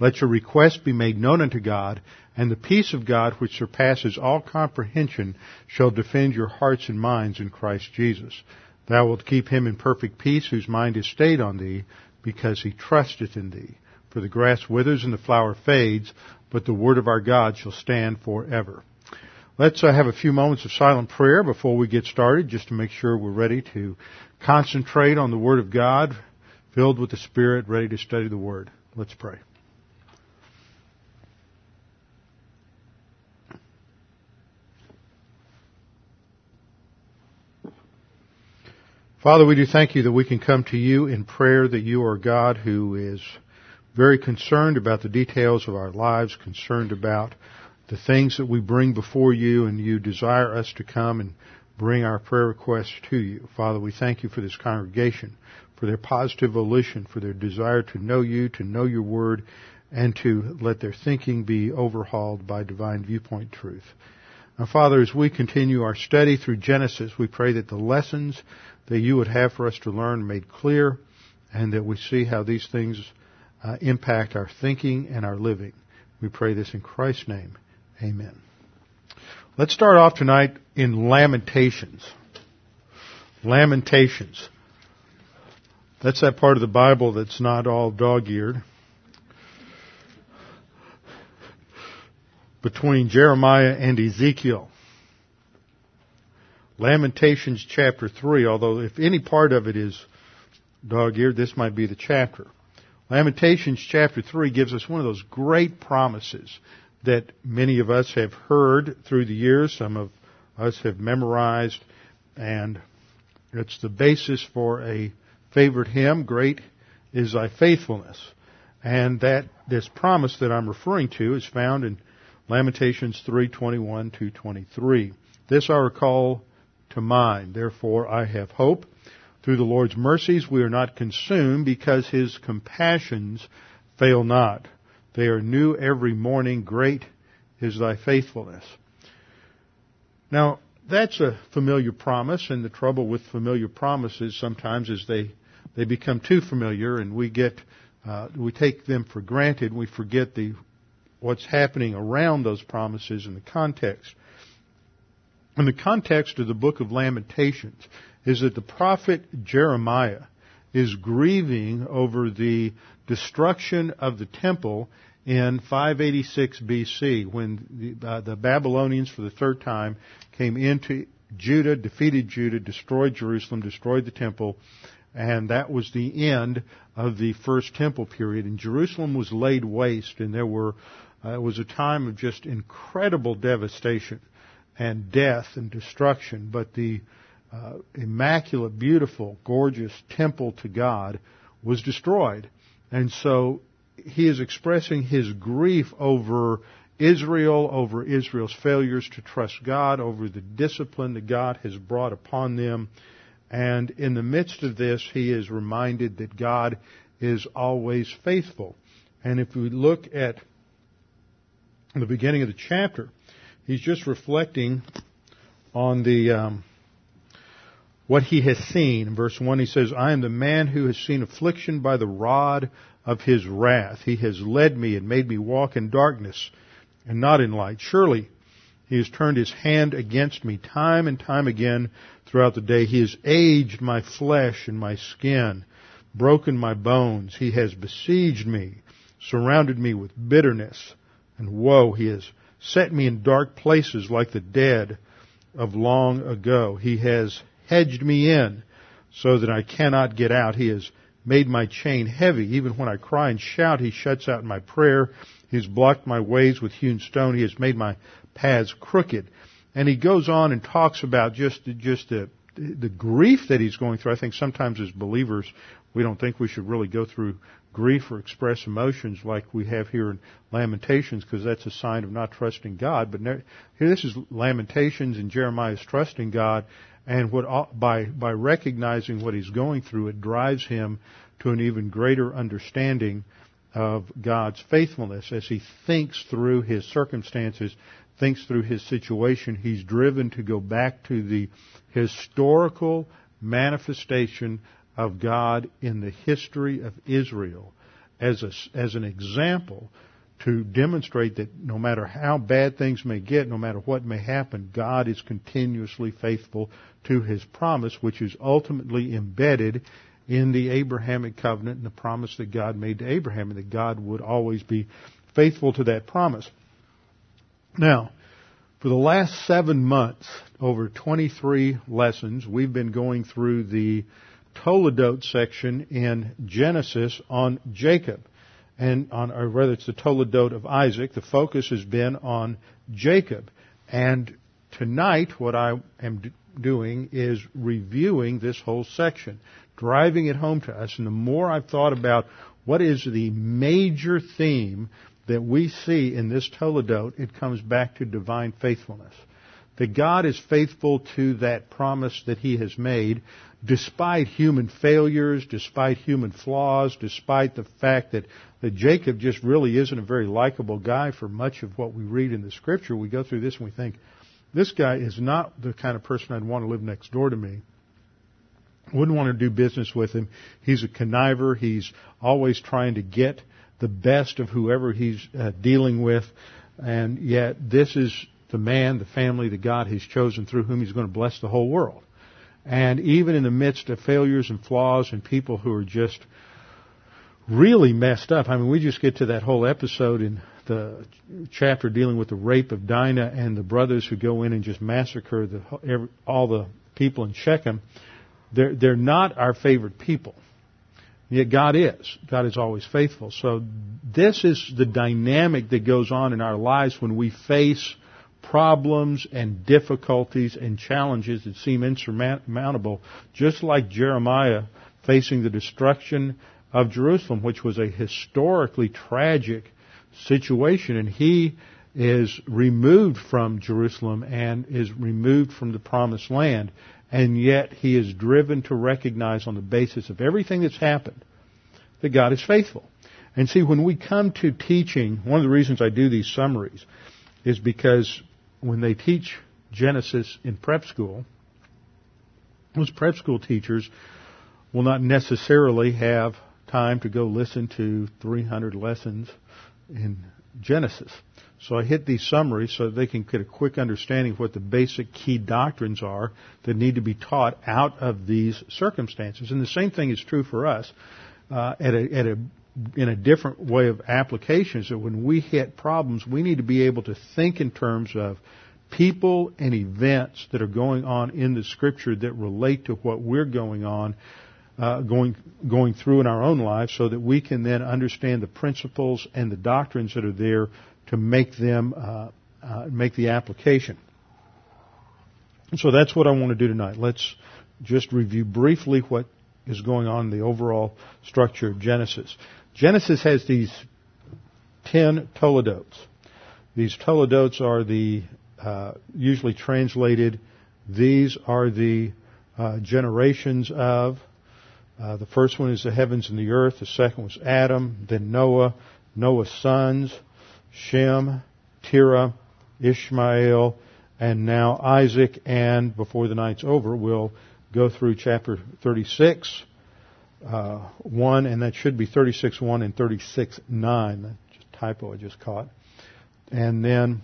let your requests be made known unto God, and the peace of God, which surpasses all comprehension, shall defend your hearts and minds in Christ Jesus. Thou wilt keep him in perfect peace, whose mind is stayed on thee, because he trusteth in thee. For the grass withers and the flower fades, but the word of our God shall stand forever. Let's uh, have a few moments of silent prayer before we get started, just to make sure we're ready to concentrate on the Word of God, filled with the Spirit, ready to study the Word. Let's pray. Father, we do thank you that we can come to you in prayer, that you are God who is very concerned about the details of our lives, concerned about the things that we bring before you, and you desire us to come and bring our prayer requests to you. Father, we thank you for this congregation, for their positive volition, for their desire to know you, to know your word, and to let their thinking be overhauled by divine viewpoint truth. Now, Father, as we continue our study through Genesis, we pray that the lessons that you would have for us to learn made clear, and that we see how these things uh, impact our thinking and our living. We pray this in Christ's name. Amen. Let's start off tonight in Lamentations. Lamentations. That's that part of the Bible that's not all dog-eared. Between Jeremiah and Ezekiel. Lamentations chapter 3, although if any part of it is dog-eared, this might be the chapter. Lamentations chapter 3 gives us one of those great promises that many of us have heard through the years. Some of us have memorized, and it's the basis for a favorite hymn, Great is Thy Faithfulness. And that, this promise that I'm referring to is found in Lamentations 3:21 to 23. This I recall to mind. Therefore I have hope. Through the Lord's mercies we are not consumed because His compassions fail not. They are new every morning. Great is thy faithfulness. Now, that's a familiar promise, and the trouble with familiar promises sometimes is they, they become too familiar and we get, uh, we take them for granted. We forget the, what's happening around those promises in the context. And the context of the book of Lamentations is that the prophet Jeremiah is grieving over the destruction of the temple in 586 BC when the, uh, the, Babylonians for the third time came into Judah, defeated Judah, destroyed Jerusalem, destroyed the temple, and that was the end of the first temple period. And Jerusalem was laid waste, and there were uh, it was a time of just incredible devastation and death and destruction. But the uh, immaculate, beautiful, gorgeous temple to God was destroyed. And so he is expressing his grief over Israel, over Israel's failures to trust God, over the discipline that God has brought upon them. And in the midst of this, he is reminded that God is always faithful. And if we look at the beginning of the chapter, he's just reflecting on the um, what he has seen. In verse 1 he says, I am the man who has seen affliction by the rod of his wrath. He has led me and made me walk in darkness and not in light. Surely he has turned his hand against me time and time again throughout the day. He has aged my flesh and my skin, broken my bones. He has besieged me, surrounded me with bitterness and woe. He has set me in dark places like the dead of long ago. He has hedged me in so that I cannot get out. He has made my chain heavy. Even when I cry and shout, he shuts out my prayer. He has blocked my ways with hewn stone. He has made my paths crooked. And he goes on and talks about just, just the, the grief that he's going through. I think sometimes as believers, we don't think we should really go through grief or express emotions like we have here in Lamentations because that's a sign of not trusting God. But here, this is Lamentations and Jeremiah's trusting God, and what by by recognizing what he's going through, it drives him to an even greater understanding of God's faithfulness as he thinks through his circumstances, thinks through his situation. He's driven to go back to the historical manifestation of God in the history of Israel as, a, as an example to demonstrate that no matter how bad things may get, no matter what may happen, God is continuously faithful to His promise, which is ultimately embedded in the Abrahamic covenant and the promise that God made to Abraham, and that God would always be faithful to that promise. Now, for the last seven months, over 23 lessons, we've been going through the Toledot section in Genesis on Jacob. And on, or rather it's the Toledot of Isaac. The focus has been on Jacob. And tonight what I am doing is reviewing this whole section, driving it home to us. And the more I've thought about what is the major theme that we see in this Toledot, it comes back to divine faithfulness. That God is faithful to that promise that He has made, despite human failures, despite human flaws, despite the fact that, that Jacob just really isn't a very likable guy for much of what we read in the scripture, we go through this and we think, this guy is not the kind of person I'd want to live next door to me. Wouldn't want to do business with him. He's a conniver. He's always trying to get the best of whoever he's uh, dealing with. And yet this is the man, the family that God has chosen through whom he's going to bless the whole world. And even in the midst of failures and flaws and people who are just really messed up. I mean, we just get to that whole episode in the chapter dealing with the rape of Dinah and the brothers who go in and just massacre the, every, all the people in Shechem. They're, they're not our favorite people. Yet God is. God is always faithful. So this is the dynamic that goes on in our lives when we face problems and difficulties and challenges that seem insurmountable, just like Jeremiah facing the destruction of Jerusalem, which was a historically tragic situation, and he is removed from Jerusalem and is removed from the promised land, and yet he is driven to recognize on the basis of everything that's happened that God is faithful. And see, when we come to teaching, one of the reasons I do these summaries is because when they teach Genesis in prep school, those prep school teachers will not necessarily have time to go listen to 300 lessons in Genesis. So I hit these summaries so they can get a quick understanding of what the basic key doctrines are that need to be taught out of these circumstances. And the same thing is true for us uh, at, a, at a in a different way of application is that when we hit problems, we need to be able to think in terms of people and events that are going on in the scripture that relate to what we're going on, uh, going, going through in our own lives so that we can then understand the principles and the doctrines that are there to make them, uh, uh, make the application. So that's what I want to do tonight. Let's just review briefly what is going on in the overall structure of Genesis. Genesis has these ten toledotes. These toledotes are the uh, usually translated, these are the uh, generations of. Uh, the first one is the heavens and the earth. The second was Adam, then Noah, Noah's sons, Shem, Terah, Ishmael, and now Isaac. And before the night's over, we'll go through chapter 36, uh, 1, and that should be 36, 1 and 36, 9. That's a typo I just caught. And then,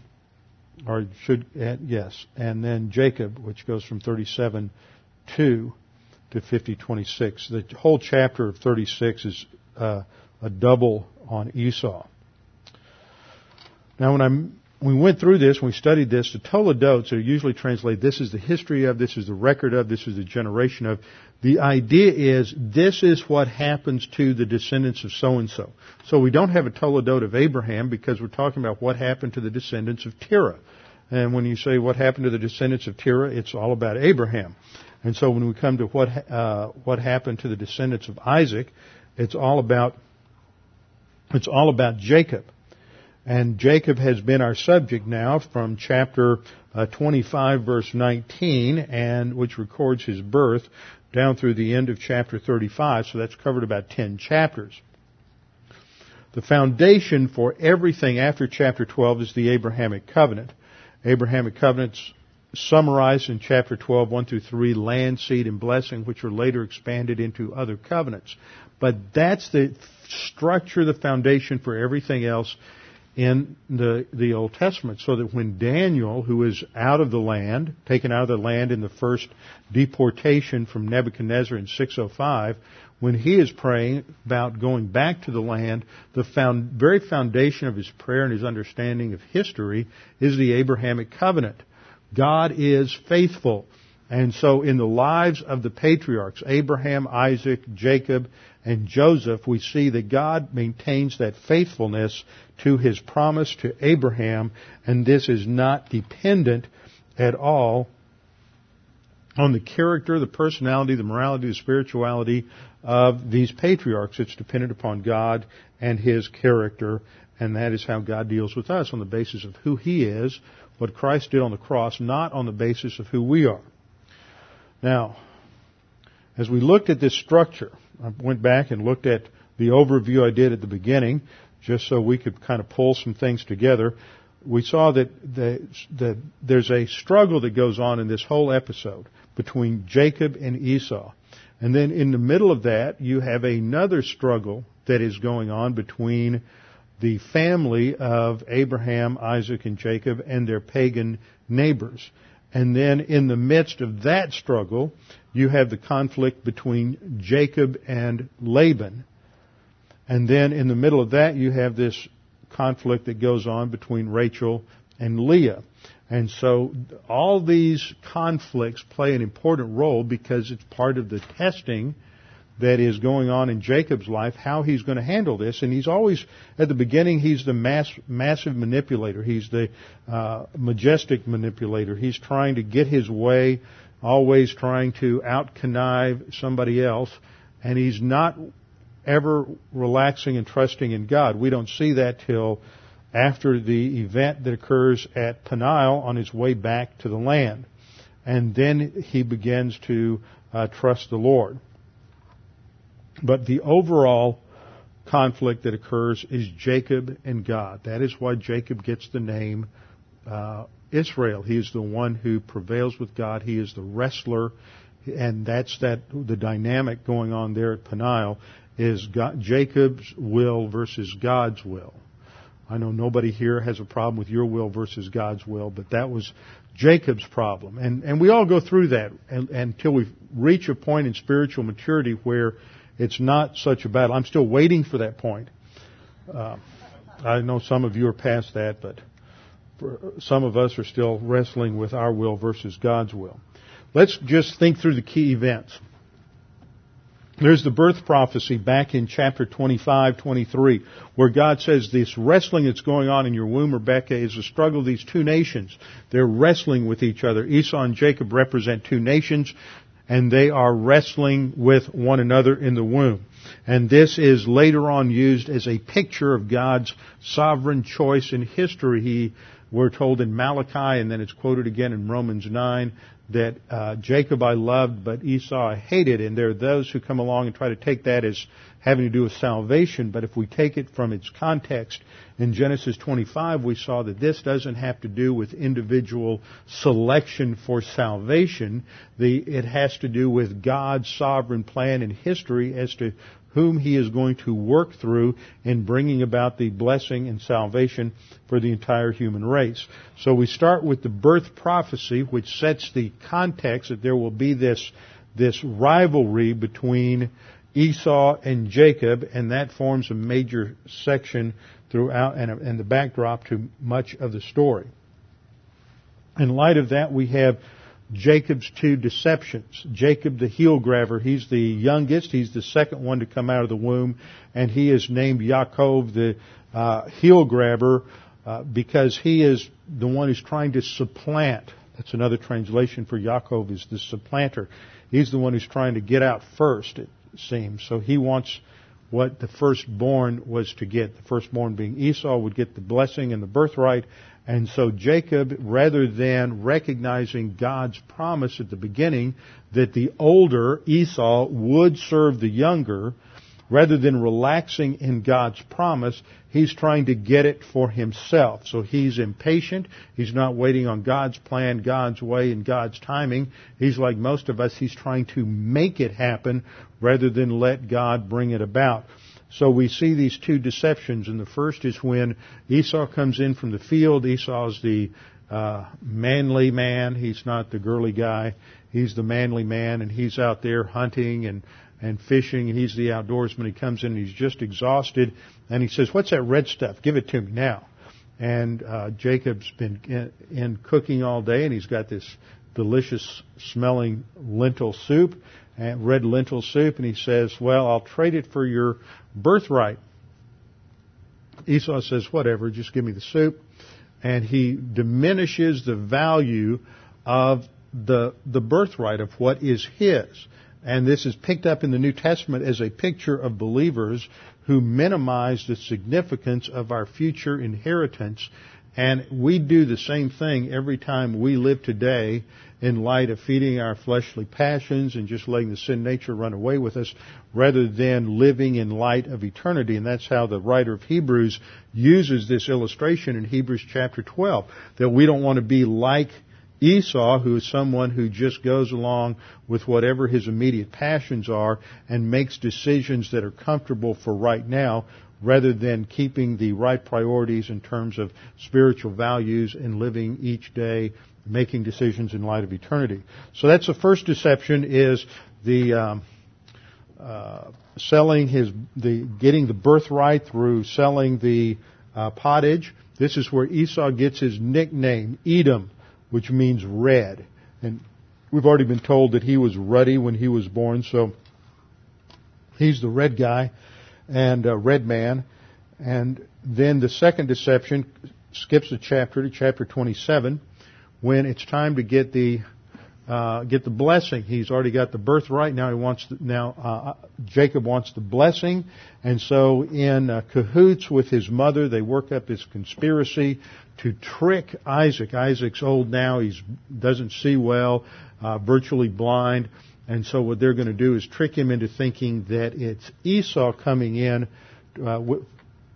or should, uh, yes, and then Jacob, which goes from 37, 2 to 50, 26. The whole chapter of 36 is uh, a double on Esau. Now, when I'm we went through this, we studied this, the Toledotes are usually translated, this is the history of, this is the record of, this is the generation of. The idea is, this is what happens to the descendants of so and so. So we don't have a Toledot of Abraham because we're talking about what happened to the descendants of Terah. And when you say what happened to the descendants of Terah, it's all about Abraham. And so when we come to what, uh, what happened to the descendants of Isaac, it's all about, it's all about Jacob. And Jacob has been our subject now from chapter uh, 25 verse 19 and which records his birth down through the end of chapter 35. So that's covered about 10 chapters. The foundation for everything after chapter 12 is the Abrahamic covenant. Abrahamic covenants summarized in chapter 12, 1 through 3, land, seed, and blessing, which are later expanded into other covenants. But that's the structure, the foundation for everything else in the, the Old Testament. So that when Daniel, who is out of the land, taken out of the land in the first deportation from Nebuchadnezzar in 605, when he is praying about going back to the land, the found, very foundation of his prayer and his understanding of history is the Abrahamic covenant. God is faithful. And so in the lives of the patriarchs, Abraham, Isaac, Jacob, and Joseph, we see that God maintains that faithfulness to his promise to Abraham, and this is not dependent at all on the character, the personality, the morality, the spirituality of these patriarchs. It's dependent upon God and his character, and that is how God deals with us on the basis of who he is, what Christ did on the cross, not on the basis of who we are. Now, as we looked at this structure, I went back and looked at the overview I did at the beginning, just so we could kind of pull some things together. We saw that, the, that there's a struggle that goes on in this whole episode between Jacob and Esau. And then in the middle of that, you have another struggle that is going on between the family of Abraham, Isaac, and Jacob and their pagan neighbors. And then in the midst of that struggle, you have the conflict between Jacob and Laban. And then in the middle of that, you have this conflict that goes on between Rachel and Leah. And so all these conflicts play an important role because it's part of the testing that is going on in Jacob's life, how he's going to handle this. And he's always, at the beginning, he's the mass, massive manipulator. He's the uh, majestic manipulator. He's trying to get his way, always trying to out connive somebody else. And he's not ever relaxing and trusting in God. We don't see that till after the event that occurs at Peniel on his way back to the land. And then he begins to uh, trust the Lord. But the overall conflict that occurs is Jacob and God. That is why Jacob gets the name uh, Israel. He is the one who prevails with God. He is the wrestler, and that's that the dynamic going on there at Peniel is God, Jacob's will versus God's will. I know nobody here has a problem with your will versus God's will, but that was Jacob's problem. And, and we all go through that and, until we reach a point in spiritual maturity where it's not such a battle. I'm still waiting for that point. Uh, I know some of you are past that, but some of us are still wrestling with our will versus God's will. Let's just think through the key events. There's the birth prophecy back in chapter 25, 23, where God says this wrestling that's going on in your womb, Rebecca, is a struggle of these two nations. They're wrestling with each other. Esau and Jacob represent two nations and they are wrestling with one another in the womb. And this is later on used as a picture of God's sovereign choice in history. He, we're told in Malachi, and then it's quoted again in Romans 9, that uh, Jacob I loved, but Esau I hated. And there are those who come along and try to take that as having to do with salvation. But if we take it from its context, in Genesis 25, we saw that this doesn't have to do with individual selection for salvation. The, it has to do with God's sovereign plan in history as to whom He is going to work through in bringing about the blessing and salvation for the entire human race. So we start with the birth prophecy, which sets the context that there will be this, this rivalry between Esau and Jacob, and that forms a major section throughout and, and the backdrop to much of the story. In light of that, we have Jacob's two deceptions. Jacob the heel grabber, he's the youngest, he's the second one to come out of the womb, and he is named Yaakov the uh, heel grabber uh, because he is the one who's trying to supplant. That's another translation for Yaakov is the supplanter. He's the one who's trying to get out first, it seems. So he wants what the firstborn was to get. The firstborn being Esau would get the blessing and the birthright, and so Jacob, rather than recognizing God's promise at the beginning that the older Esau would serve the younger, rather than relaxing in God's promise, he's trying to get it for himself. So he's impatient. He's not waiting on God's plan, God's way, and God's timing. He's like most of us. He's trying to make it happen rather than let God bring it about. So we see these two deceptions, and the first is when Esau comes in from the field. Esau's the uh, manly man. He's not the girly guy. He's the manly man, and he's out there hunting and and fishing, and he's the outdoorsman. He comes in, and he's just exhausted, and he says, "What's that red stuff? Give it to me now." And uh, Jacob's been in, in cooking all day, and he's got this delicious smelling lentil soup, and red lentil soup, and he says, "Well, I'll trade it for your birthright." Esau says, "Whatever, just give me the soup," and he diminishes the value of the the birthright of what is his. And this is picked up in the New Testament as a picture of believers who minimize the significance of our future inheritance. And we do the same thing every time we live today in light of feeding our fleshly passions and just letting the sin nature run away with us rather than living in light of eternity. And that's how the writer of Hebrews uses this illustration in Hebrews chapter 12. That we don't want to be like Esau, who is someone who just goes along with whatever his immediate passions are and makes decisions that are comfortable for right now rather than keeping the right priorities in terms of spiritual values and living each day making decisions in light of eternity. So that's the first deception is the um, uh, selling his the getting the birthright through selling the uh, pottage. This is where Esau gets his nickname Edom, which means red. And we've already been told that he was ruddy when he was born, so he's the red guy and uh, red man. And then the second deception skips a chapter to chapter 27 when it's time to get the uh, get the blessing. He's already got the birthright. Now he wants the, now uh, Jacob wants the blessing, and so in uh, cahoots with his mother, they work up this conspiracy to trick Isaac. Isaac's old now; he doesn't see well, uh, virtually blind, and so what they're going to do is trick him into thinking that it's Esau coming in. Uh, w-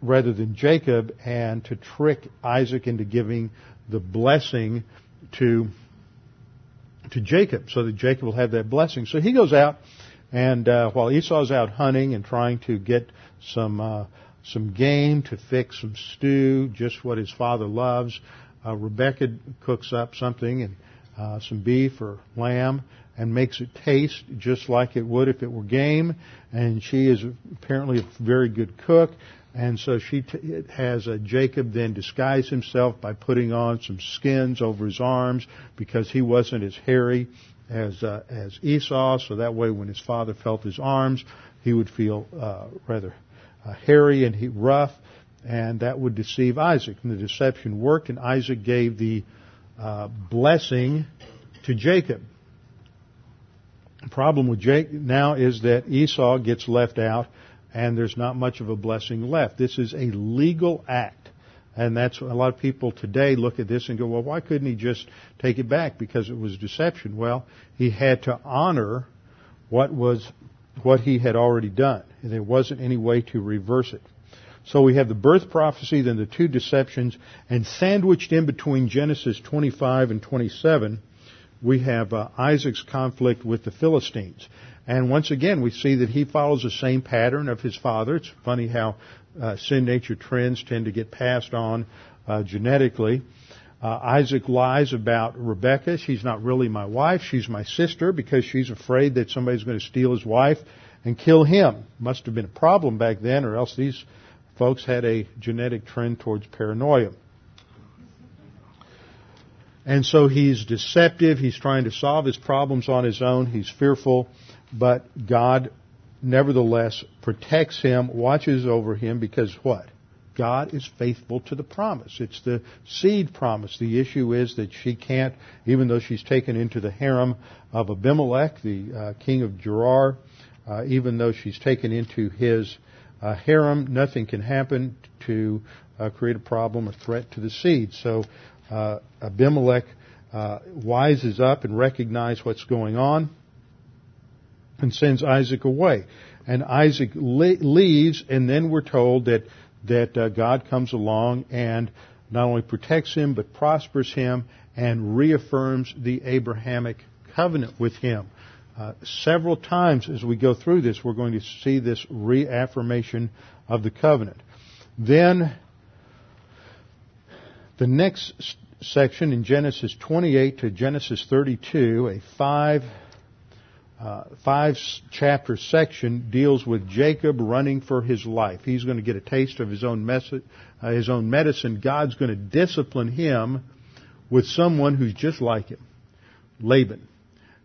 rather than Jacob, and to trick Isaac into giving the blessing to to Jacob, so that Jacob will have that blessing. So he goes out, and uh, while Esau's out hunting and trying to get some uh, some game to fix some stew, just what his father loves, uh, Rebecca cooks up something and uh, some beef or lamb and makes it taste just like it would if it were game. And she is apparently a very good cook. And so she t- has Jacob then disguise himself by putting on some skins over his arms because he wasn't as hairy as uh, as Esau. So that way, when his father felt his arms, he would feel uh, rather uh, hairy and he, rough, and that would deceive Isaac. And the deception worked, and Isaac gave the uh, blessing to Jacob. The problem with Jacob now is that Esau gets left out and there's not much of a blessing left. This is a legal act. And that's a lot of people today look at this and go, well, why couldn't he just take it back because it was deception? Well, he had to honor what was what he had already done. And there wasn't any way to reverse it. So we have the birth prophecy, then the two deceptions, and sandwiched in between Genesis 25 and 27, we have uh, Isaac's conflict with the Philistines. And once again, we see that he follows the same pattern of his father. It's funny how uh, sin nature trends tend to get passed on uh, genetically. Uh, Isaac lies about Rebecca. She's not really my wife. She's my sister because she's afraid that somebody's going to steal his wife and kill him. Must have been a problem back then, or else these folks had a genetic trend towards paranoia. And so he's deceptive. He's trying to solve his problems on his own. He's fearful, but God nevertheless protects him, watches over him because what? God is faithful to the promise. It's the seed promise. The issue is that she can't, even though she's taken into the harem of Abimelech, the uh, king of Gerar, uh, even though she's taken into his uh, harem, nothing can happen to uh, create a problem or threat to the seed. So uh, Abimelech uh, wises up and recognizes what's going on and sends Isaac away. And Isaac le- leaves, and then we're told that that uh, God comes along and not only protects him but prospers him and reaffirms the Abrahamic covenant with him. Uh, several times as we go through this, we're going to see this reaffirmation of the covenant. Then, the next section in Genesis 28 to Genesis 32, a five uh, five chapter section deals with Jacob running for his life. He's going to get a taste of his own message, uh, his own medicine. God's going to discipline him with someone who's just like him, Laban.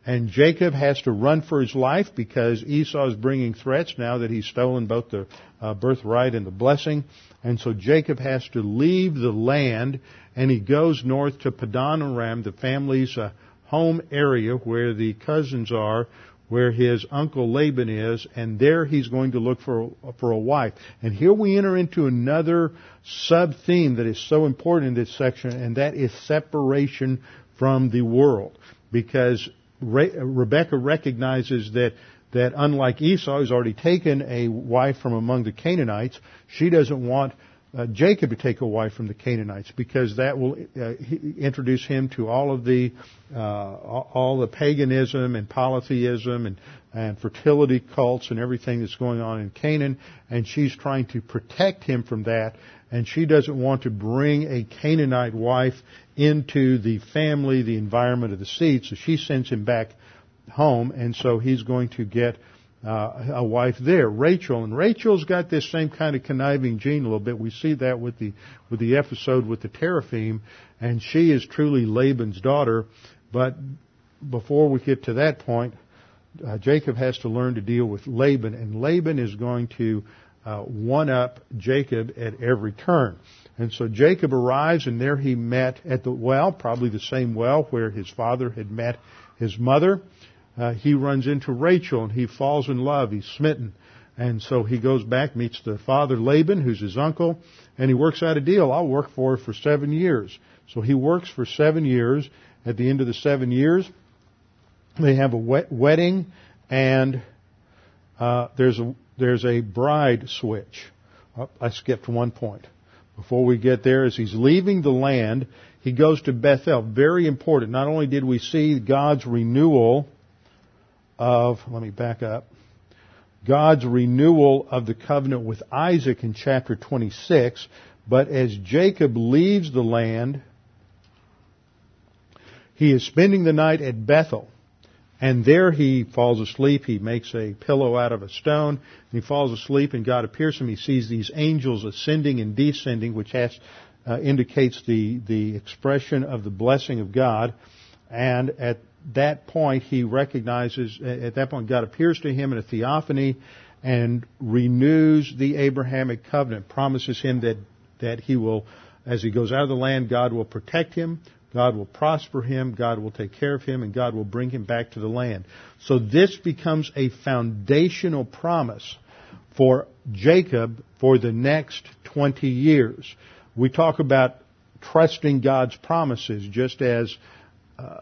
And Jacob has to run for his life because Esau is bringing threats now that he's stolen both the uh, birthright and the blessing. And so Jacob has to leave the land and he goes north to Padan Aram, the family's uh, home area where the cousins are, where his uncle Laban is, and there he's going to look for for a wife. And here we enter into another sub theme that is so important in this section, and that is separation from the world, because Re- Rebecca recognizes that that unlike Esau, who's already taken a wife from among the Canaanites, she doesn't want uh, Jacob to take a wife from the Canaanites because that will uh, introduce him to all of the uh, all the paganism and polytheism and and fertility cults and everything that's going on in Canaan, and she's trying to protect him from that, and she doesn't want to bring a Canaanite wife into the family, the environment of the seed, so she sends him back home, and so he's going to get uh, a wife there, Rachel, and Rachel's got this same kind of conniving gene a little bit. We see that with the with the episode with the teraphim, and she is truly Laban's daughter. But before we get to that point, uh, Jacob has to learn to deal with Laban, and Laban is going to uh, one up Jacob at every turn. And so Jacob arrives, and there he met at the well, probably the same well where his father had met his mother uh, he runs into Rachel and he falls in love. He's smitten. And so he goes back, meets the father Laban, who's his uncle, and he works out a deal. I'll work for her for seven years. So he works for seven years. At the end of the seven years, they have a wedding, and uh, there's a there's a bride switch. Oh, I skipped one point. Before we get there, as he's leaving the land, he goes to Bethel. Very important. Not only did we see God's renewal of, let me back up, God's renewal of the covenant with Isaac in chapter 26, but as Jacob leaves the land, he is spending the night at Bethel. And there he falls asleep. He makes a pillow out of a stone. And he falls asleep and God appears to him. He sees these angels ascending and descending, which has, uh, indicates the, the expression of the blessing of God. And at that point, he recognizes, at that point, God appears to him in a theophany and renews the Abrahamic covenant, promises him that, that he will, as he goes out of the land, God will protect him, God will prosper him, God will take care of him, and God will bring him back to the land. So this becomes a foundational promise for Jacob for the next 20 years. We talk about trusting God's promises just as uh,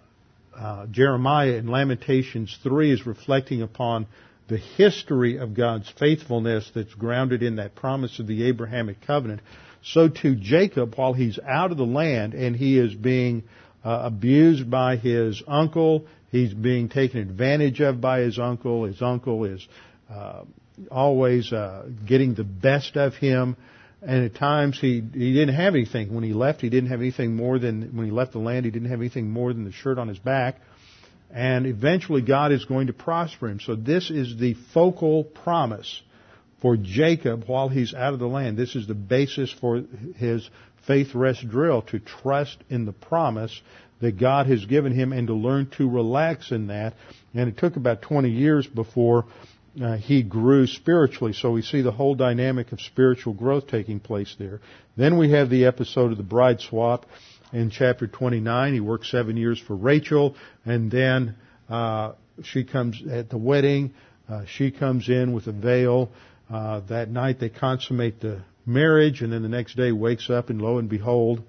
uh, Jeremiah in Lamentations 3 is reflecting upon the history of God's faithfulness that's grounded in that promise of the Abrahamic covenant. So to Jacob, while he's out of the land and he is being uh, abused by his uncle, he's being taken advantage of by his uncle. His uncle is uh, always uh, getting the best of him and at times he he didn't have anything when he left. He didn't have anything more than when he left the land. He didn't have anything more than the shirt on his back. and eventually God is going to prosper him. So this is the focal promise for Jacob while he's out of the land. This is the basis for his faith rest drill to trust in the promise that God has given him and to learn to relax in that. And it took about 20 years before uh, he grew spiritually. So we see the whole dynamic of spiritual growth taking place there. Then we have the episode of the bride swap in chapter 29. He works seven years for Rachel, and then uh, she comes at the wedding. Uh, she comes in with a veil. Uh, that night they consummate the marriage, and then the next day wakes up, and lo and behold,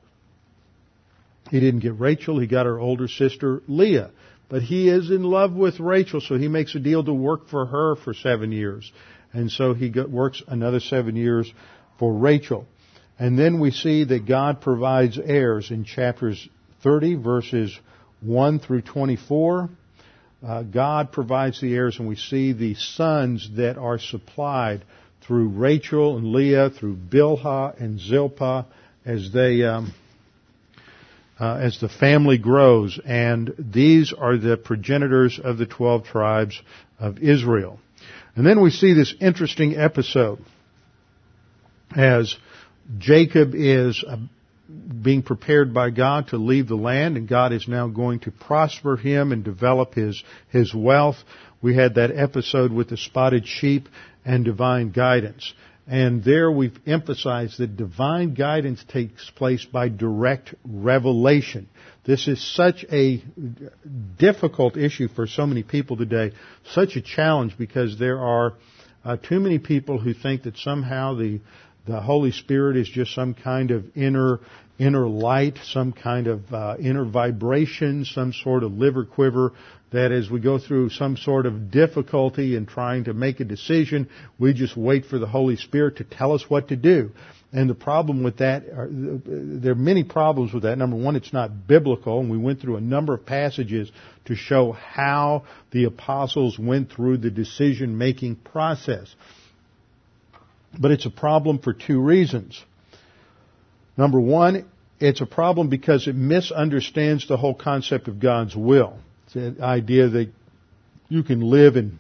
he didn't get Rachel. He got her older sister Leah. But he is in love with Rachel, so he makes a deal to work for her for seven years. And so he works another seven years for Rachel. And then we see that God provides heirs in chapters 30 verses 1 through 24. Uh, God provides the heirs and we see the sons that are supplied through Rachel and Leah, through Bilhah and Zilpah as they, um, uh, as the family grows. And these are the progenitors of the 12 tribes of Israel. And then we see this interesting episode as Jacob is uh, being prepared by God to leave the land and God is now going to prosper him and develop his, his wealth. We had that episode with the spotted sheep and divine guidance. And there we've emphasized that divine guidance takes place by direct revelation. This is such a difficult issue for so many people today, such a challenge because there are uh, too many people who think that somehow the the Holy Spirit is just some kind of inner inner light, some kind of uh, inner vibration, some sort of liver quiver that as we go through some sort of difficulty in trying to make a decision, we just wait for the Holy Spirit to tell us what to do. And the problem with that, are, there are many problems with that. Number one, it's not biblical, and we went through a number of passages to show how the apostles went through the decision making process. But it's a problem for two reasons. Number one, it's a problem because it misunderstands the whole concept of God's will. It's the idea that you can live in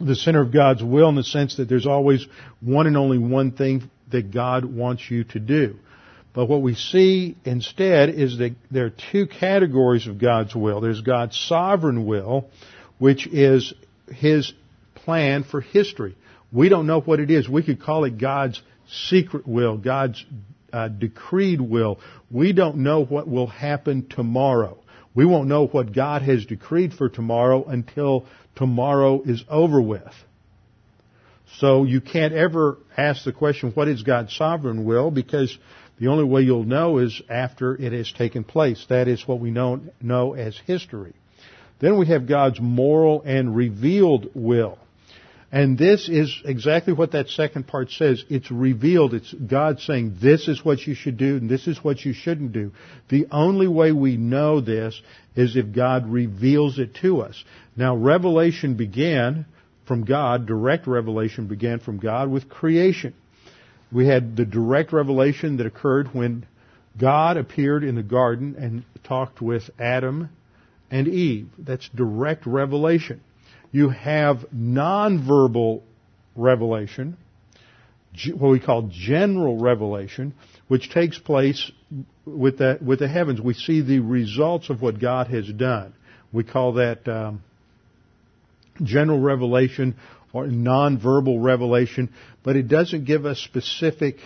the center of God's will in the sense that there's always one and only one thing that God wants you to do. But what we see instead is that there are two categories of God's will. There's God's sovereign will, which is His plan for history. We don't know what it is. We could call it God's secret will, God's uh, decreed will. We don't know what will happen tomorrow. We won't know what God has decreed for tomorrow until tomorrow is over with. So you can't ever ask the question, what is God's sovereign will? Because the only way you'll know is after it has taken place. That is what we know, know as history. Then we have God's moral and revealed will. And this is exactly what that second part says. It's revealed. It's God saying, this is what you should do and this is what you shouldn't do. The only way we know this is if God reveals it to us. Now, revelation began from God, direct revelation began from God with creation. We had the direct revelation that occurred when God appeared in the garden and talked with Adam and Eve. That's direct revelation. You have nonverbal revelation, what we call general revelation, which takes place with the, with the heavens. We see the results of what God has done. We call that um, general revelation or nonverbal revelation, but it doesn't give us specific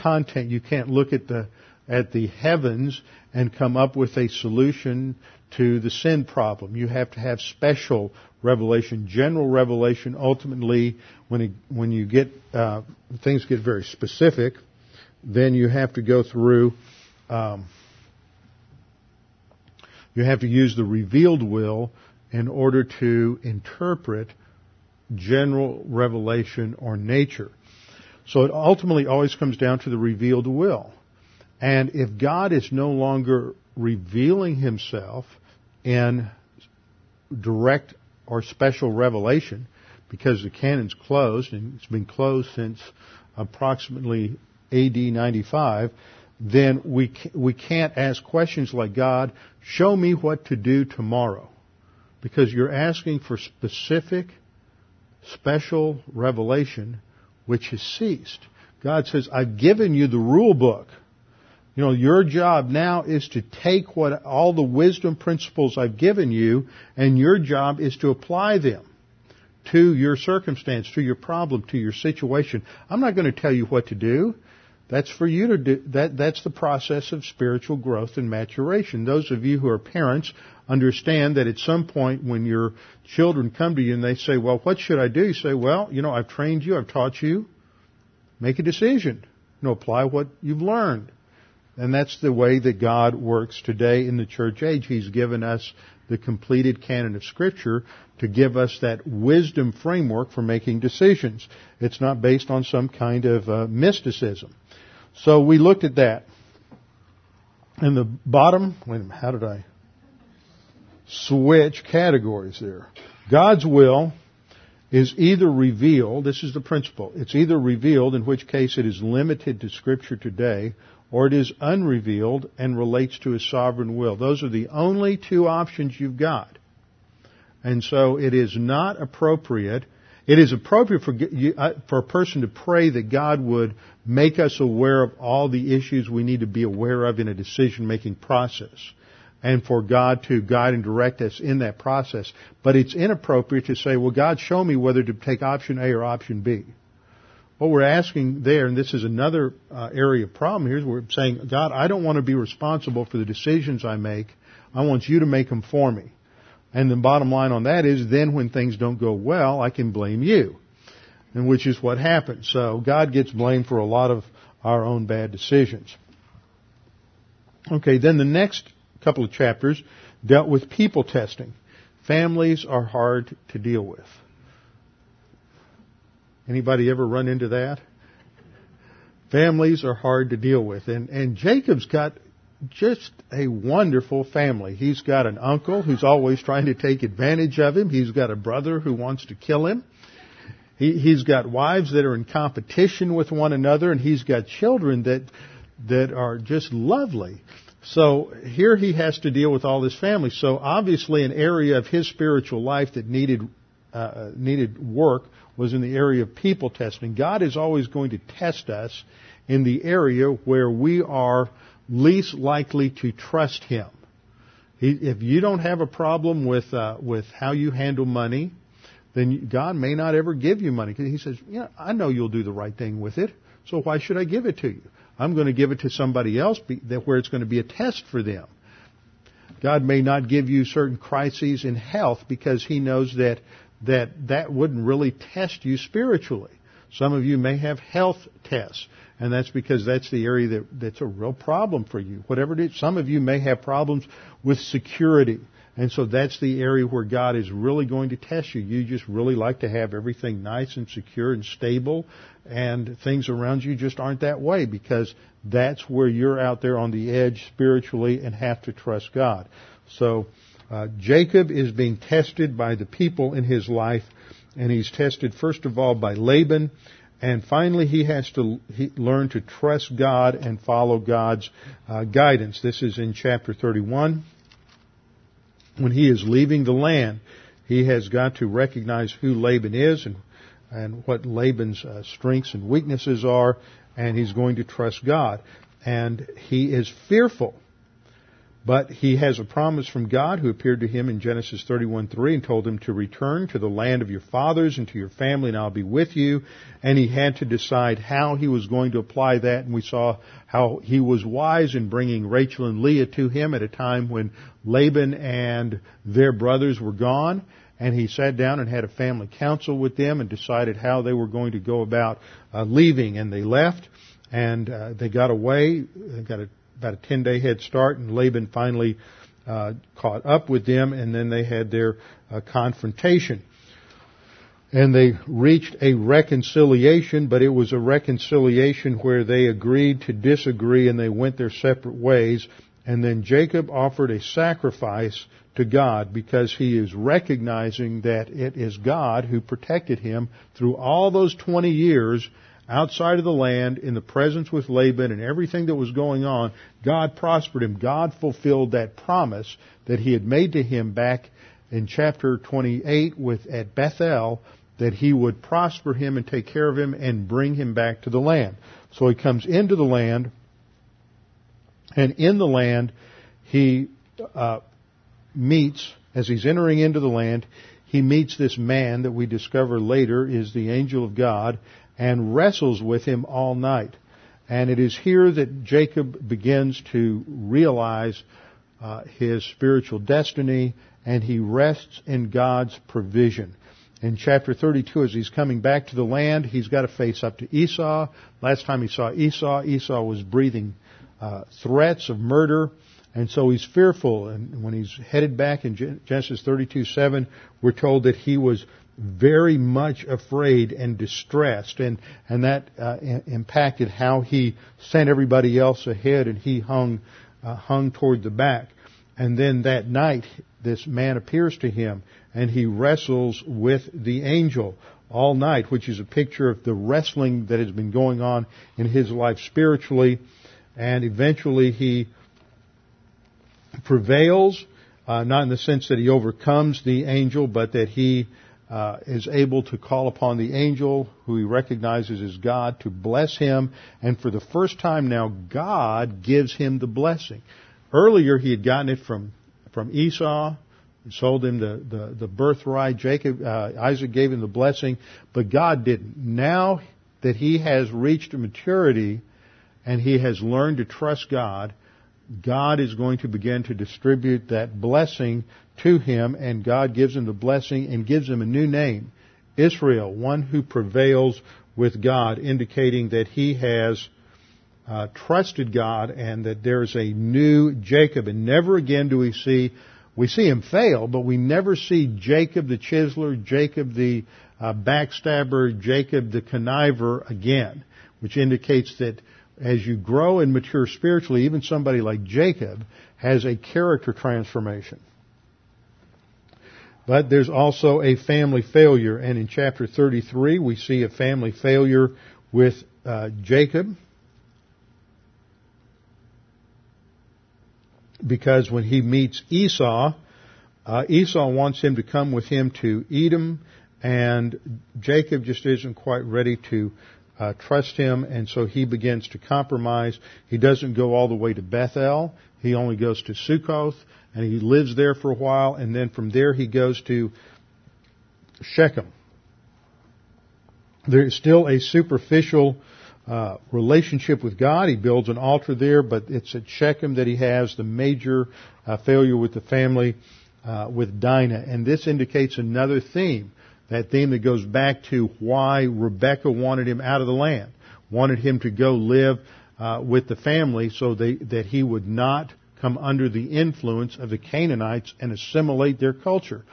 content. You can't look at the at the heavens and come up with a solution to the sin problem. You have to have special revelation, general revelation. Ultimately, when it, when you get uh, things get very specific, then you have to go through. Um, you have to use the revealed will in order to interpret general revelation or nature. So it ultimately always comes down to the revealed will. And if God is no longer revealing himself in direct or special revelation, because the canon's closed, and it's been closed since approximately AD 95, then we, we can't ask questions like, God, show me what to do tomorrow. Because you're asking for specific, special revelation which has ceased. God says, I've given you the rule book. You know, your job now is to take what all the wisdom principles I've given you, and your job is to apply them to your circumstance, to your problem, to your situation. I'm not going to tell you what to do. That's for you to do. That, that's the process of spiritual growth and maturation. Those of you who are parents understand that at some point when your children come to you and they say, well, what should I do? You say, well, you know, I've trained you, I've taught you. Make a decision. You know, apply what you've learned. And that's the way that God works today in the church age. He's given us the completed canon of Scripture to give us that wisdom framework for making decisions. It's not based on some kind of uh, mysticism. So we looked at that. In the bottom, wait a minute, how did I switch categories there? God's will is either revealed, this is the principle, it's either revealed, in which case it is limited to Scripture today, or it is unrevealed and relates to His sovereign will. Those are the only two options you've got. And so it is not appropriate. It is appropriate for, uh, for a person to pray that God would make us aware of all the issues we need to be aware of in a decision making process. And for God to guide and direct us in that process. But it's inappropriate to say, well, God, show me whether to take option A or option B. What we're asking there, and this is another uh, area of problem here, is we're saying, God, I don't want to be responsible for the decisions I make. I want you to make them for me. And the bottom line on that is then when things don't go well, I can blame you. And which is what happens. So God gets blamed for a lot of our own bad decisions. Okay, then the next couple of chapters dealt with people testing. Families are hard to deal with. Anybody ever run into that? Families are hard to deal with. And, and Jacob's got just a wonderful family. He's got an uncle who's always trying to take advantage of him. He's got a brother who wants to kill him. He, he's got wives that are in competition with one another, and he's got children that that are just lovely. So here he has to deal with all his family. So obviously, an area of his spiritual life that needed uh, needed work was in the area of people testing. God is always going to test us in the area where we are least likely to trust Him. If you don't have a problem with uh, with how you handle money, then God may not ever give you money because He says, "Yeah, I know you'll do the right thing with it, so why should I give it to you? I'm going to give it to somebody else where it's going to be a test for them." God may not give you certain crises in health because He knows that that that wouldn't really test you spiritually. Some of you may have health tests, and that's because that's the area that, that's a real problem for you. Whatever it is, some of you may have problems with security. And so that's the area where God is really going to test you. You just really like to have everything nice and secure and stable, and things around you just aren't that way because that's where you're out there on the edge spiritually and have to trust God. So, uh, Jacob is being tested by the people in his life, and he's tested first of all by Laban, and finally he has to he, learn to trust God and follow God's uh, guidance. This is in chapter 31. When he is leaving the land, he has got to recognize who Laban is and and what Laban's uh, strengths and weaknesses are, and he's going to trust God. And he is fearful but he has a promise from God who appeared to him in Genesis 31:3 and told him to return to the land of your fathers and to your family and I'll be with you. And he had to decide how he was going to apply that and we saw how he was wise in bringing Rachel and Leah to him at a time when Laban and their brothers were gone. And he sat down and had a family council with them and decided how they were going to go about uh, leaving. And they left and uh, they got away. They got a about a 10 day head start, and Laban finally uh, caught up with them, and then they had their uh, confrontation. And they reached a reconciliation, but it was a reconciliation where they agreed to disagree and they went their separate ways. And then Jacob offered a sacrifice to God because he is recognizing that it is God who protected him through all those 20 years outside of the land in the presence with Laban and everything that was going on, God prospered him. God fulfilled that promise that he had made to him back in chapter 28 with at Bethel that he would prosper him and take care of him and bring him back to the land. So he comes into the land and in the land he uh, meets as he's entering into the land he meets this man that we discover later is the angel of God and wrestles with him all night. And it is here that Jacob begins to realize uh, his spiritual destiny and he rests in God's provision. In chapter 32, as he's coming back to the land, he's got to face up to Esau. Last time he saw Esau, Esau was breathing uh, threats of murder. And so he's fearful. And when he's headed back in Genesis 32, 7, we're told that he was very much afraid and distressed, and and that uh, impacted how he sent everybody else ahead, and he hung uh, hung toward the back. And then that night, this man appears to him, and he wrestles with the angel all night, which is a picture of the wrestling that has been going on in his life spiritually, and eventually he prevails. Uh, not in the sense that he overcomes the angel, but that he uh, is able to call upon the angel who he recognizes as God to bless him. And for the first time now, God gives him the blessing. Earlier, he had gotten it from, from Esau. Sold him the, the, the birthright. Jacob, uh, Isaac gave him the blessing, but God didn't. Now that he has reached maturity and he has learned to trust God, God is going to begin to distribute that blessing to him, and God gives him the blessing and gives him a new name, Israel, one who prevails with God, indicating that he has uh, trusted God and that there's a new Jacob. And never again do we see, we see him fail, but we never see Jacob the chiseler, Jacob the uh, backstabber, Jacob the conniver again, which indicates that as you grow and mature spiritually, even somebody like Jacob has a character transformation. But there's also a family failure, and in chapter 33 we see a family failure with uh, Jacob. Because when he meets Esau, uh, Esau wants him to come with him to Edom, and Jacob just isn't quite ready to uh, trust him, and so he begins to compromise. He doesn't go all the way to Bethel. He only goes to Sukkoth, and he lives there for a while, and then from there he goes to Shechem. There is still a superficial uh, relationship with God. He builds an altar there, but it's at Shechem that he has the major uh, failure with the family uh, with Dinah, and this indicates another theme. That theme that goes back to why Rebecca wanted him out of the land, wanted him to go live uh, with the family so they, that he would not come under the influence of the Canaanites and assimilate their culture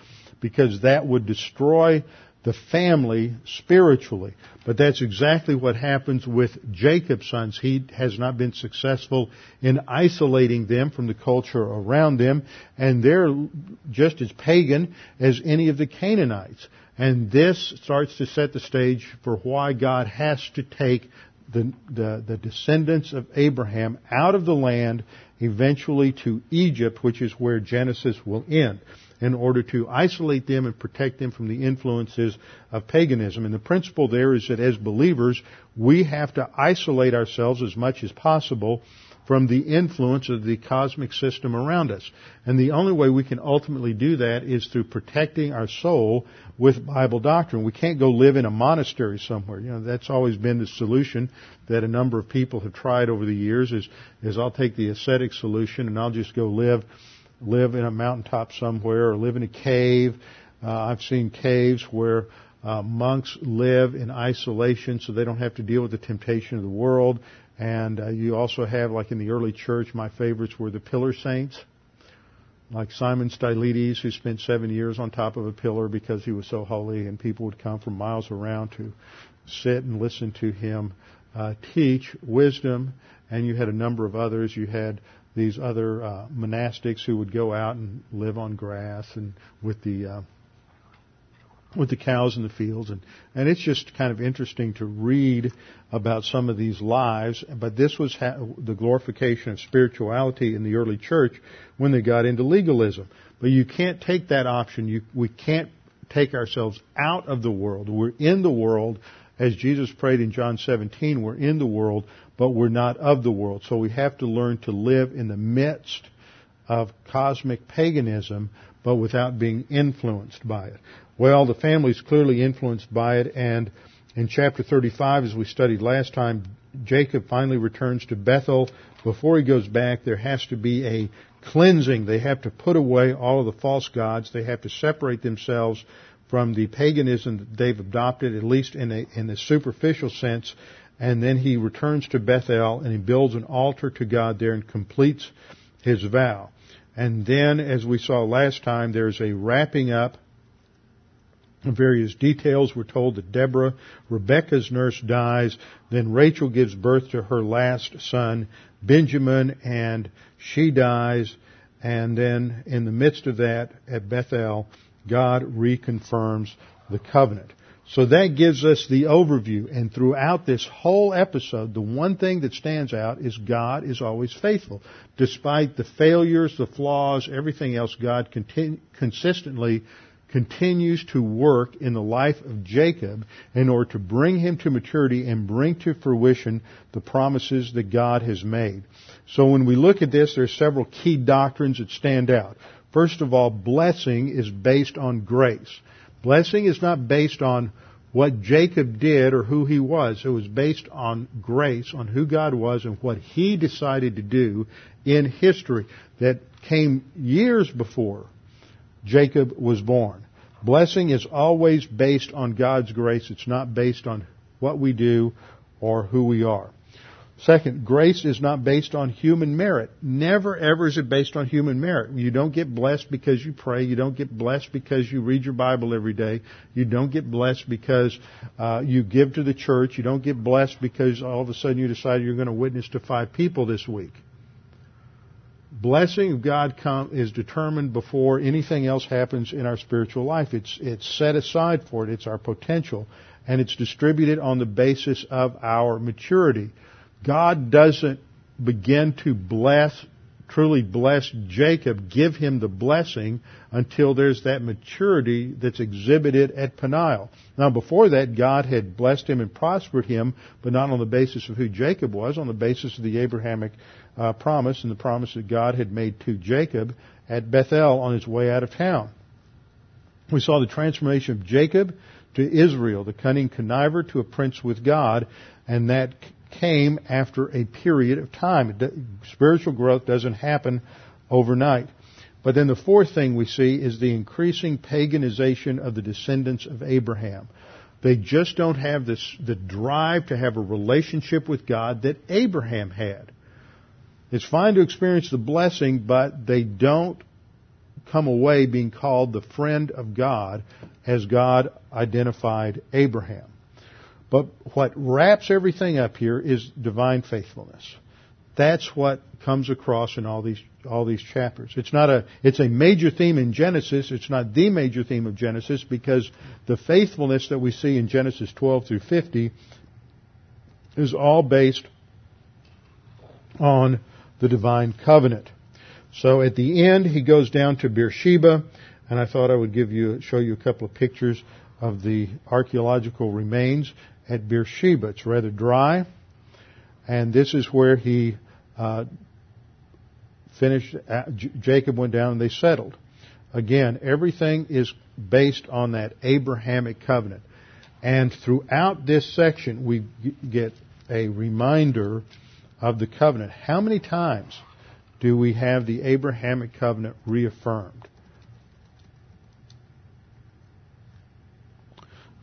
because that would destroy the family spiritually. But that's exactly what happens with Jacob's sons. He has not been successful in isolating them from the culture around them, and they're just as pagan as any of the Canaanites. And this starts to set the stage for why God has to take the, the, the descendants of Abraham out of the land eventually to Egypt, which is where Genesis will end, in order to isolate them and protect them from the influences of paganism. And the principle there is that as believers, we have to isolate ourselves as much as possible from the influence of the cosmic system around us. And the only way we can ultimately do that is through protecting our soul with Bible doctrine. We can't go live in a monastery somewhere. You know, that's always been the solution that a number of people have tried over the years is, is I'll take the ascetic solution and I'll just go live, live in a mountaintop somewhere or live in a cave. Uh, I've seen caves where uh, monks live in isolation so they don't have to deal with the temptation of the world. And uh, you also have, like in the early church, my favorites were the pillar saints, like Simon Stylites, who spent seven years on top of a pillar because he was so holy, and people would come from miles around to sit and listen to him uh, teach wisdom. And you had a number of others. You had these other uh, monastics who would go out and live on grass and with the uh, with the cows in the fields and and it's just kind of interesting to read about some of these lives but this was ha- the glorification of spirituality in the early church when they got into legalism. But you can't take that option. You we can't take ourselves out of the world. We're in the world as Jesus prayed in John 17 we're in the world but we're not of the world. So we have to learn to live in the midst of cosmic paganism but without being influenced by it well, the family is clearly influenced by it, and in chapter 35, as we studied last time, Jacob finally returns to Bethel. Before he goes back, there has to be a cleansing. They have to put away all of the false gods. They have to separate themselves from the paganism that they've adopted, at least in a, in a superficial sense. And then he returns to Bethel and he builds an altar to God there and completes his vow. And then, as we saw last time, there's a wrapping up various details. We're told that Deborah, Rebecca's nurse, dies. Then Rachel gives birth to her last son, Benjamin, and she dies. And then in the midst of that, at Bethel, God reconfirms the covenant. So that gives us the overview. And throughout this whole episode, the one thing that stands out is God is always faithful. Despite the failures, the flaws, everything else, God consistently continues to work in the life of Jacob in order to bring him to maturity and bring to fruition the promises that God has made. So when we look at this, there are several key doctrines that stand out. First of all, blessing is based on grace. Blessing is not based on what Jacob did or who he was. It was based on grace, on who God was and what he decided to do in history that came years before Jacob was born. Blessing is always based on God's grace. It's not based on what we do or who we are. Second, grace is not based on human merit. Never ever is it based on human merit. You don't get blessed because you pray. You don't get blessed because you read your Bible every day. You don't get blessed because uh, you give to the church. You don't get blessed because all of a sudden you decide you're going to witness to five people this week blessing of God come, is determined before anything else happens in our spiritual life. It's, it's set aside for it. It's our potential. And it's distributed on the basis of our maturity. God doesn't begin to bless, truly bless Jacob, give him the blessing until there's that maturity that's exhibited at Peniel. Now before that, God had blessed him and prospered him, but not on the basis of who Jacob was, on the basis of the Abrahamic uh, promise and the promise that God had made to Jacob at Bethel on his way out of town. We saw the transformation of Jacob to Israel, the cunning conniver to a prince with God, and that came after a period of time. Spiritual growth doesn't happen overnight. But then the fourth thing we see is the increasing paganization of the descendants of Abraham. They just don't have this, the drive to have a relationship with God that Abraham had. It's fine to experience the blessing, but they don't come away being called the friend of God as God identified Abraham. But what wraps everything up here is divine faithfulness. That's what comes across in all these all these chapters. It's not a it's a major theme in Genesis. It's not the major theme of Genesis because the faithfulness that we see in Genesis 12 through 50 is all based on the divine covenant. So at the end, he goes down to Beersheba, and I thought I would give you, show you a couple of pictures of the archaeological remains at Beersheba. It's rather dry, and this is where he uh, finished. Uh, Jacob went down and they settled. Again, everything is based on that Abrahamic covenant. And throughout this section, we get a reminder of the covenant. How many times do we have the Abrahamic covenant reaffirmed?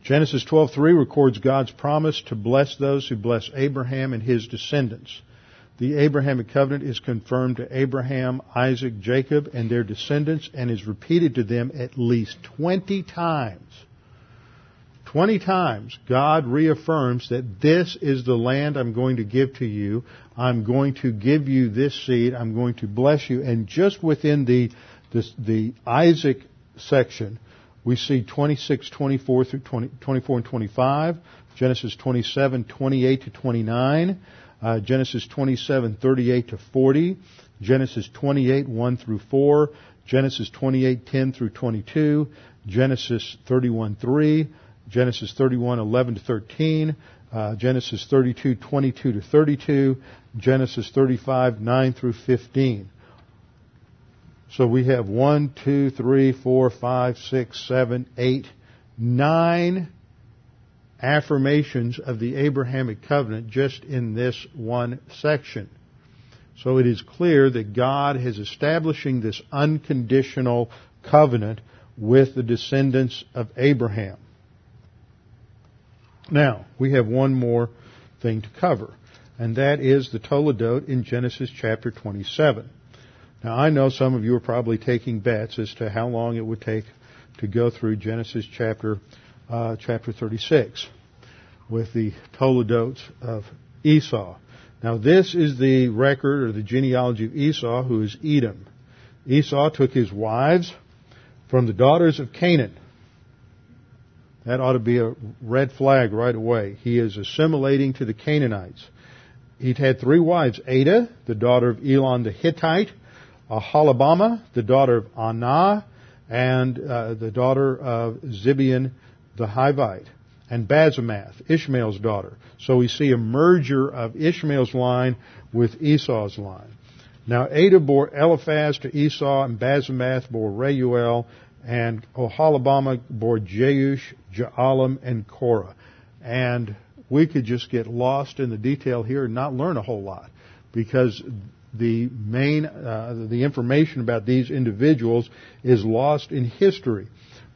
Genesis 12:3 records God's promise to bless those who bless Abraham and his descendants. The Abrahamic covenant is confirmed to Abraham, Isaac, Jacob, and their descendants and is repeated to them at least 20 times 20 times, God reaffirms that this is the land I'm going to give to you. I'm going to give you this seed. I'm going to bless you. And just within the, the, the Isaac section, we see 26, 24 through 20, 24 and 25, Genesis 27, 28 to 29, uh, Genesis 27, 38 to 40, Genesis 28, 1 through 4, Genesis 28, 10 through 22, Genesis 31, 3, Genesis 31, 11 to 13, uh, Genesis 32, 22 to 32, Genesis 35, 9 through 15. So we have one, two, three, four, five, six, seven, eight, nine affirmations of the Abrahamic covenant just in this one section. So it is clear that God is establishing this unconditional covenant with the descendants of Abraham. Now, we have one more thing to cover, and that is the Toledot in Genesis chapter 27. Now, I know some of you are probably taking bets as to how long it would take to go through Genesis chapter uh, chapter 36 with the Toledots of Esau. Now, this is the record or the genealogy of Esau, who is Edom. Esau took his wives from the daughters of Canaan. That ought to be a red flag right away. He is assimilating to the Canaanites. He'd had three wives Ada, the daughter of Elon the Hittite, Aholibamah, the daughter of Anah, and uh, the daughter of Zibeon the Hivite, and Basemath, Ishmael's daughter. So we see a merger of Ishmael's line with Esau's line. Now Ada bore Eliphaz to Esau, and Basemath bore Reuel, and Oholibamah bore Jeush, Jaalam, and Korah. And we could just get lost in the detail here and not learn a whole lot because the main, uh, the information about these individuals is lost in history.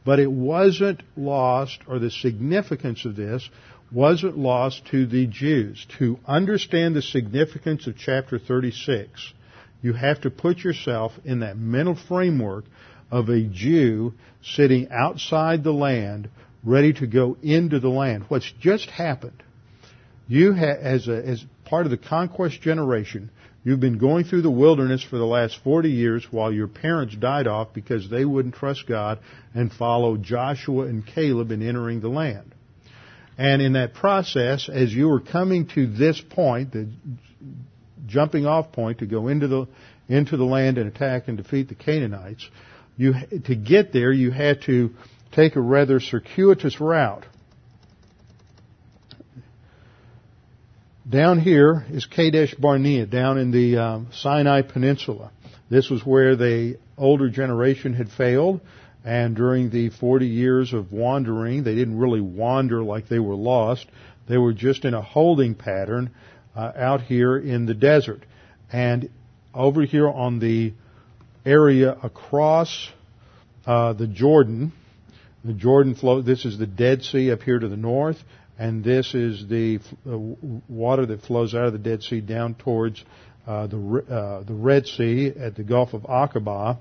But it wasn't lost, or the significance of this wasn't lost to the Jews. To understand the significance of chapter 36, you have to put yourself in that mental framework of a Jew sitting outside the land, ready to go into the land. What's just happened, you ha- as, a, as part of the conquest generation, You've been going through the wilderness for the last 40 years while your parents died off because they wouldn't trust God and follow Joshua and Caleb in entering the land. And in that process, as you were coming to this point, the jumping off point to go into the, into the land and attack and defeat the Canaanites, you, to get there, you had to take a rather circuitous route. Down here is Kadesh Barnea, down in the um, Sinai Peninsula. This was where the older generation had failed, and during the 40 years of wandering, they didn't really wander like they were lost. They were just in a holding pattern uh, out here in the desert. And over here on the area across uh, the Jordan, the Jordan flow, this is the Dead Sea up here to the north, and this is the uh, water that flows out of the Dead Sea down towards uh, the uh, the Red Sea at the Gulf of Aqaba.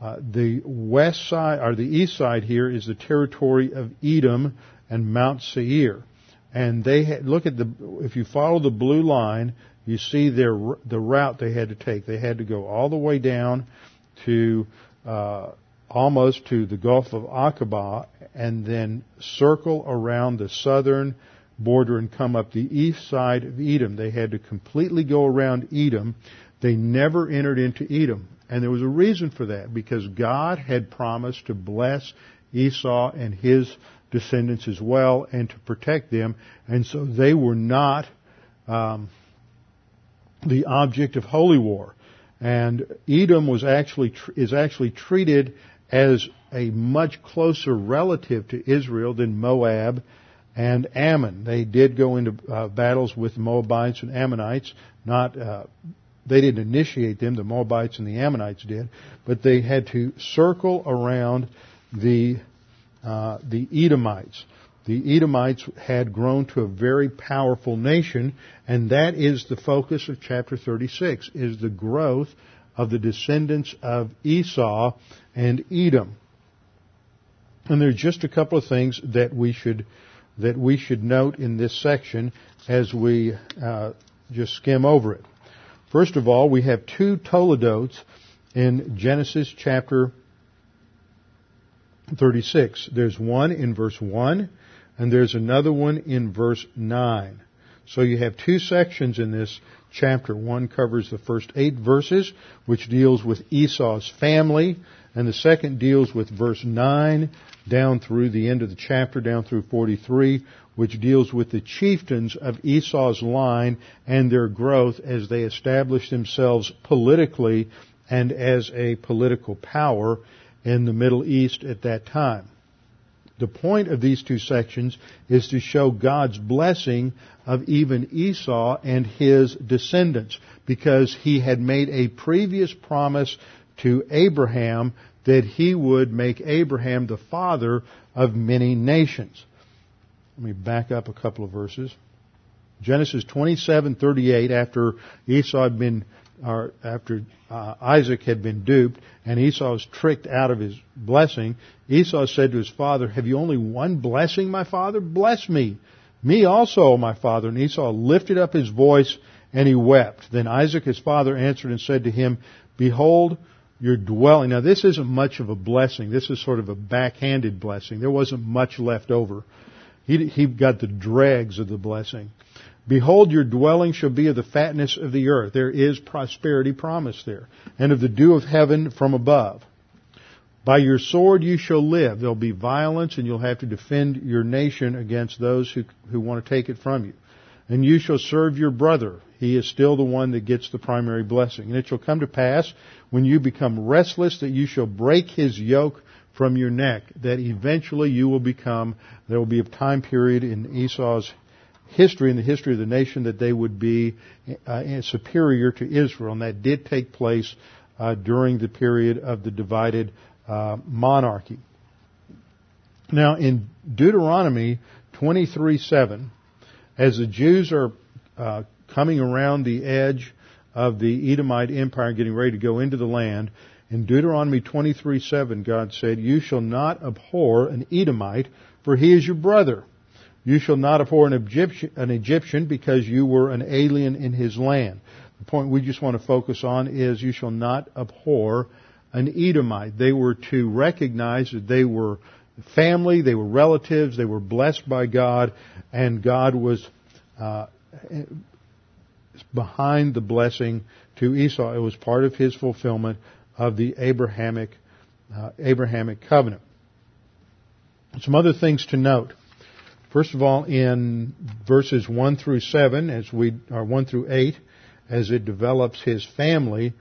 Uh, the west side or the east side here is the territory of Edom and Mount Seir, and they had, look at the if you follow the blue line, you see their the route they had to take. They had to go all the way down to uh, almost to the Gulf of Aqaba and then circle around the southern border and come up the east side of Edom. They had to completely go around Edom. They never entered into Edom. And there was a reason for that because God had promised to bless Esau and his descendants as well and to protect them. And so they were not um, the object of holy war. And Edom was actually is actually treated as a much closer relative to Israel than Moab and Ammon. They did go into uh, battles with Moabites and Ammonites. Not uh, they didn't initiate them; the Moabites and the Ammonites did, but they had to circle around the uh, the Edomites. The Edomites had grown to a very powerful nation, and that is the focus of chapter 36: is the growth of the descendants of Esau and Edom. And there's just a couple of things that we should that we should note in this section as we uh, just skim over it. First of all, we have two Toledots in Genesis chapter 36. There's one in verse 1, and there's another one in verse 9. So you have two sections in this chapter. One covers the first eight verses, which deals with Esau's family, and the second deals with verse 9 down through the end of the chapter, down through 43, which deals with the chieftains of Esau's line and their growth as they establish themselves politically and as a political power in the Middle East at that time. The point of these two sections is to show God's blessing of even Esau and his descendants because he had made a previous promise to Abraham that he would make Abraham the father of many nations. Let me back up a couple of verses. Genesis 27:38 after Esau had been or after uh, Isaac had been duped and Esau was tricked out of his blessing, Esau said to his father, Have you only one blessing, my father? Bless me. Me also, my father. And Esau lifted up his voice and he wept. Then Isaac, his father, answered and said to him, Behold, your dwelling. Now this isn't much of a blessing. This is sort of a backhanded blessing. There wasn't much left over. He, he got the dregs of the blessing. Behold, your dwelling shall be of the fatness of the earth. There is prosperity promised there. And of the dew of heaven from above. By your sword you shall live. There'll be violence and you'll have to defend your nation against those who, who want to take it from you. And you shall serve your brother. He is still the one that gets the primary blessing. And it shall come to pass when you become restless that you shall break his yoke from your neck, that eventually you will become, there will be a time period in Esau's history, in the history of the nation, that they would be uh, superior to Israel, and that did take place uh, during the period of the divided uh, monarchy. Now, in Deuteronomy 23:7, as the Jews are uh, coming around the edge of the Edomite Empire, getting ready to go into the land, in Deuteronomy 23:7, God said, "You shall not abhor an Edomite, for he is your brother." You shall not abhor an Egyptian, an Egyptian because you were an alien in his land. The point we just want to focus on is you shall not abhor an Edomite. They were to recognize that they were family, they were relatives, they were blessed by God, and God was uh, behind the blessing to Esau. It was part of his fulfillment of the Abrahamic uh, Abrahamic covenant. Some other things to note. First of all, in verses 1 through 7, as we, or 1 through 8, as it develops his family,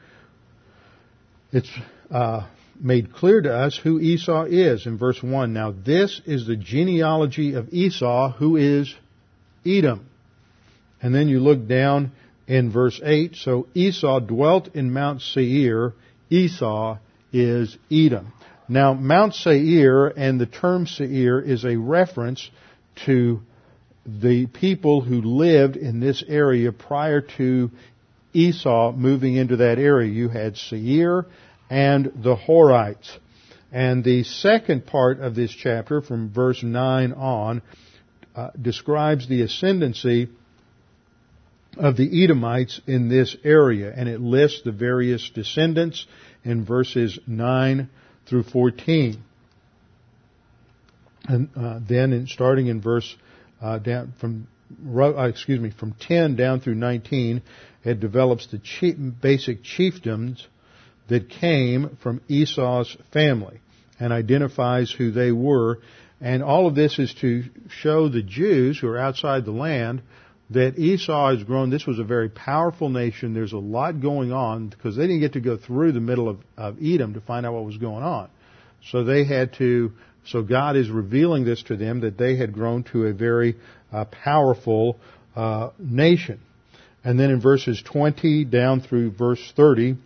it's uh, made clear to us who Esau is in verse 1. Now, this is the genealogy of Esau, who is Edom. And then you look down in verse 8. So Esau dwelt in Mount Seir. Esau is Edom. Now, Mount Seir and the term Seir is a reference to the people who lived in this area prior to Esau moving into that area. You had Seir and the Horites. And the second part of this chapter, from verse 9 on, uh, describes the ascendancy of the Edomites in this area, and it lists the various descendants in verses 9 through 14. And uh, then, in, starting in verse uh, down from uh, excuse me from 10 down through 19, it develops the chief, basic chiefdoms that came from Esau's family and identifies who they were. And all of this is to show the Jews who are outside the land that Esau has grown. This was a very powerful nation. There's a lot going on because they didn't get to go through the middle of, of Edom to find out what was going on. So they had to so God is revealing this to them that they had grown to a very uh, powerful uh, nation. And then in verses 20 down through verse 30,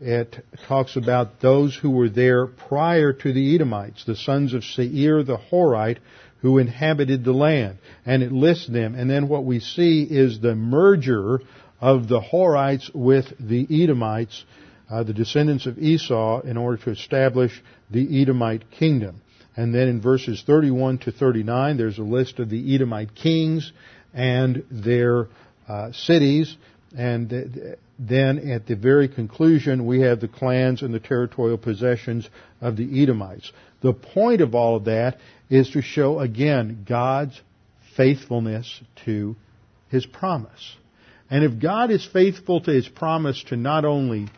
it talks about those who were there prior to the Edomites, the sons of Seir the Horite, who inhabited the land. And it lists them. And then what we see is the merger of the Horites with the Edomites, uh, the descendants of Esau, in order to establish the Edomite kingdom. And then in verses 31 to 39, there's a list of the Edomite kings and their uh, cities. And then at the very conclusion, we have the clans and the territorial possessions of the Edomites. The point of all of that is to show again God's faithfulness to His promise. And if God is faithful to His promise to not only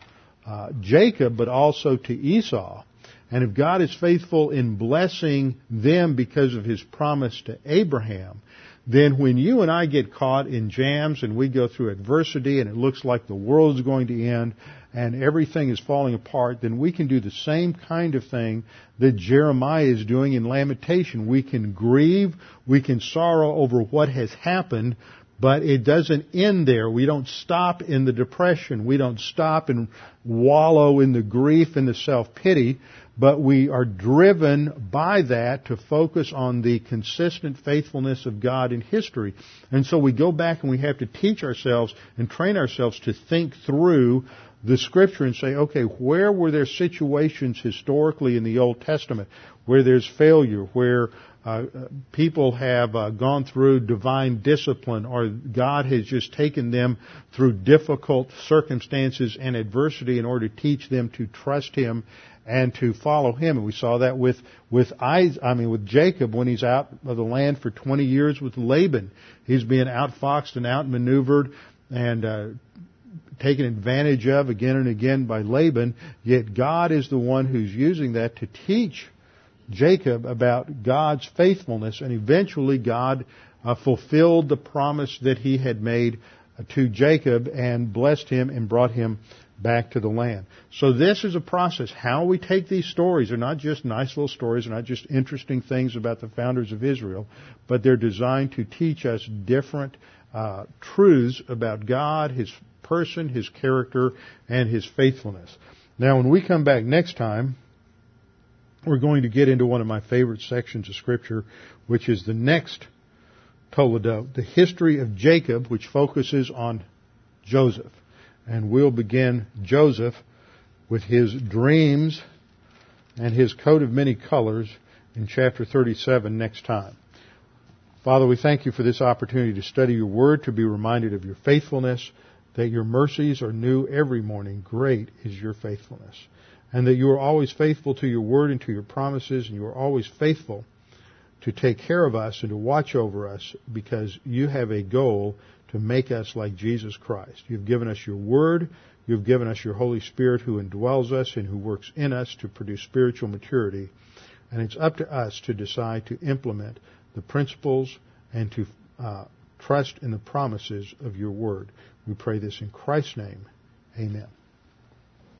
uh, Jacob, but also to Esau, and if God is faithful in blessing them because of His promise to Abraham, then when you and I get caught in jams and we go through adversity and it looks like the world's going to end and everything is falling apart, then we can do the same kind of thing that Jeremiah is doing in lamentation. We can grieve, we can sorrow over what has happened, but it doesn't end there. We don't stop in the depression. We don't stop and wallow in the grief and the self-pity, but we are driven by that to focus on the consistent faithfulness of God in history. And so we go back and we have to teach ourselves and train ourselves to think through the scripture and say, okay, where were there situations historically in the Old Testament where there's failure, where uh, people have uh, gone through divine discipline or God has just taken them through difficult circumstances and adversity in order to teach them to trust Him and to follow Him. And we saw that with, with Isaac, I mean with Jacob when he's out of the land for 20 years with Laban. He's being outfoxed and outmaneuvered and, uh, taken advantage of again and again by Laban, yet God is the one who's using that to teach Jacob about God's faithfulness, and eventually God uh, fulfilled the promise that he had made uh, to Jacob and blessed him and brought him back to the land. So this is a process. How we take these stories are not just nice little stories, they're not just interesting things about the founders of Israel, but they're designed to teach us different uh, truths about God, His person, His character, and His faithfulness. Now when we come back next time, we're going to get into one of my favorite sections of Scripture, which is the next Toledot, the history of Jacob, which focuses on Joseph. And we'll begin Joseph with his dreams and his coat of many colors in chapter 37 next time. Father, we thank you for this opportunity to study your word, to be reminded of your faithfulness, that your mercies are new every morning. Great is your faithfulness and that you are always faithful to your word and to your promises, and you are always faithful to take care of us and to watch over us because you have a goal to make us like Jesus Christ. You've given us your word, you've given us your Holy Spirit who indwells us and who works in us to produce spiritual maturity, and it's up to us to decide to implement the principles and to uh, trust in the promises of your word. We pray this in Christ's name. Amen.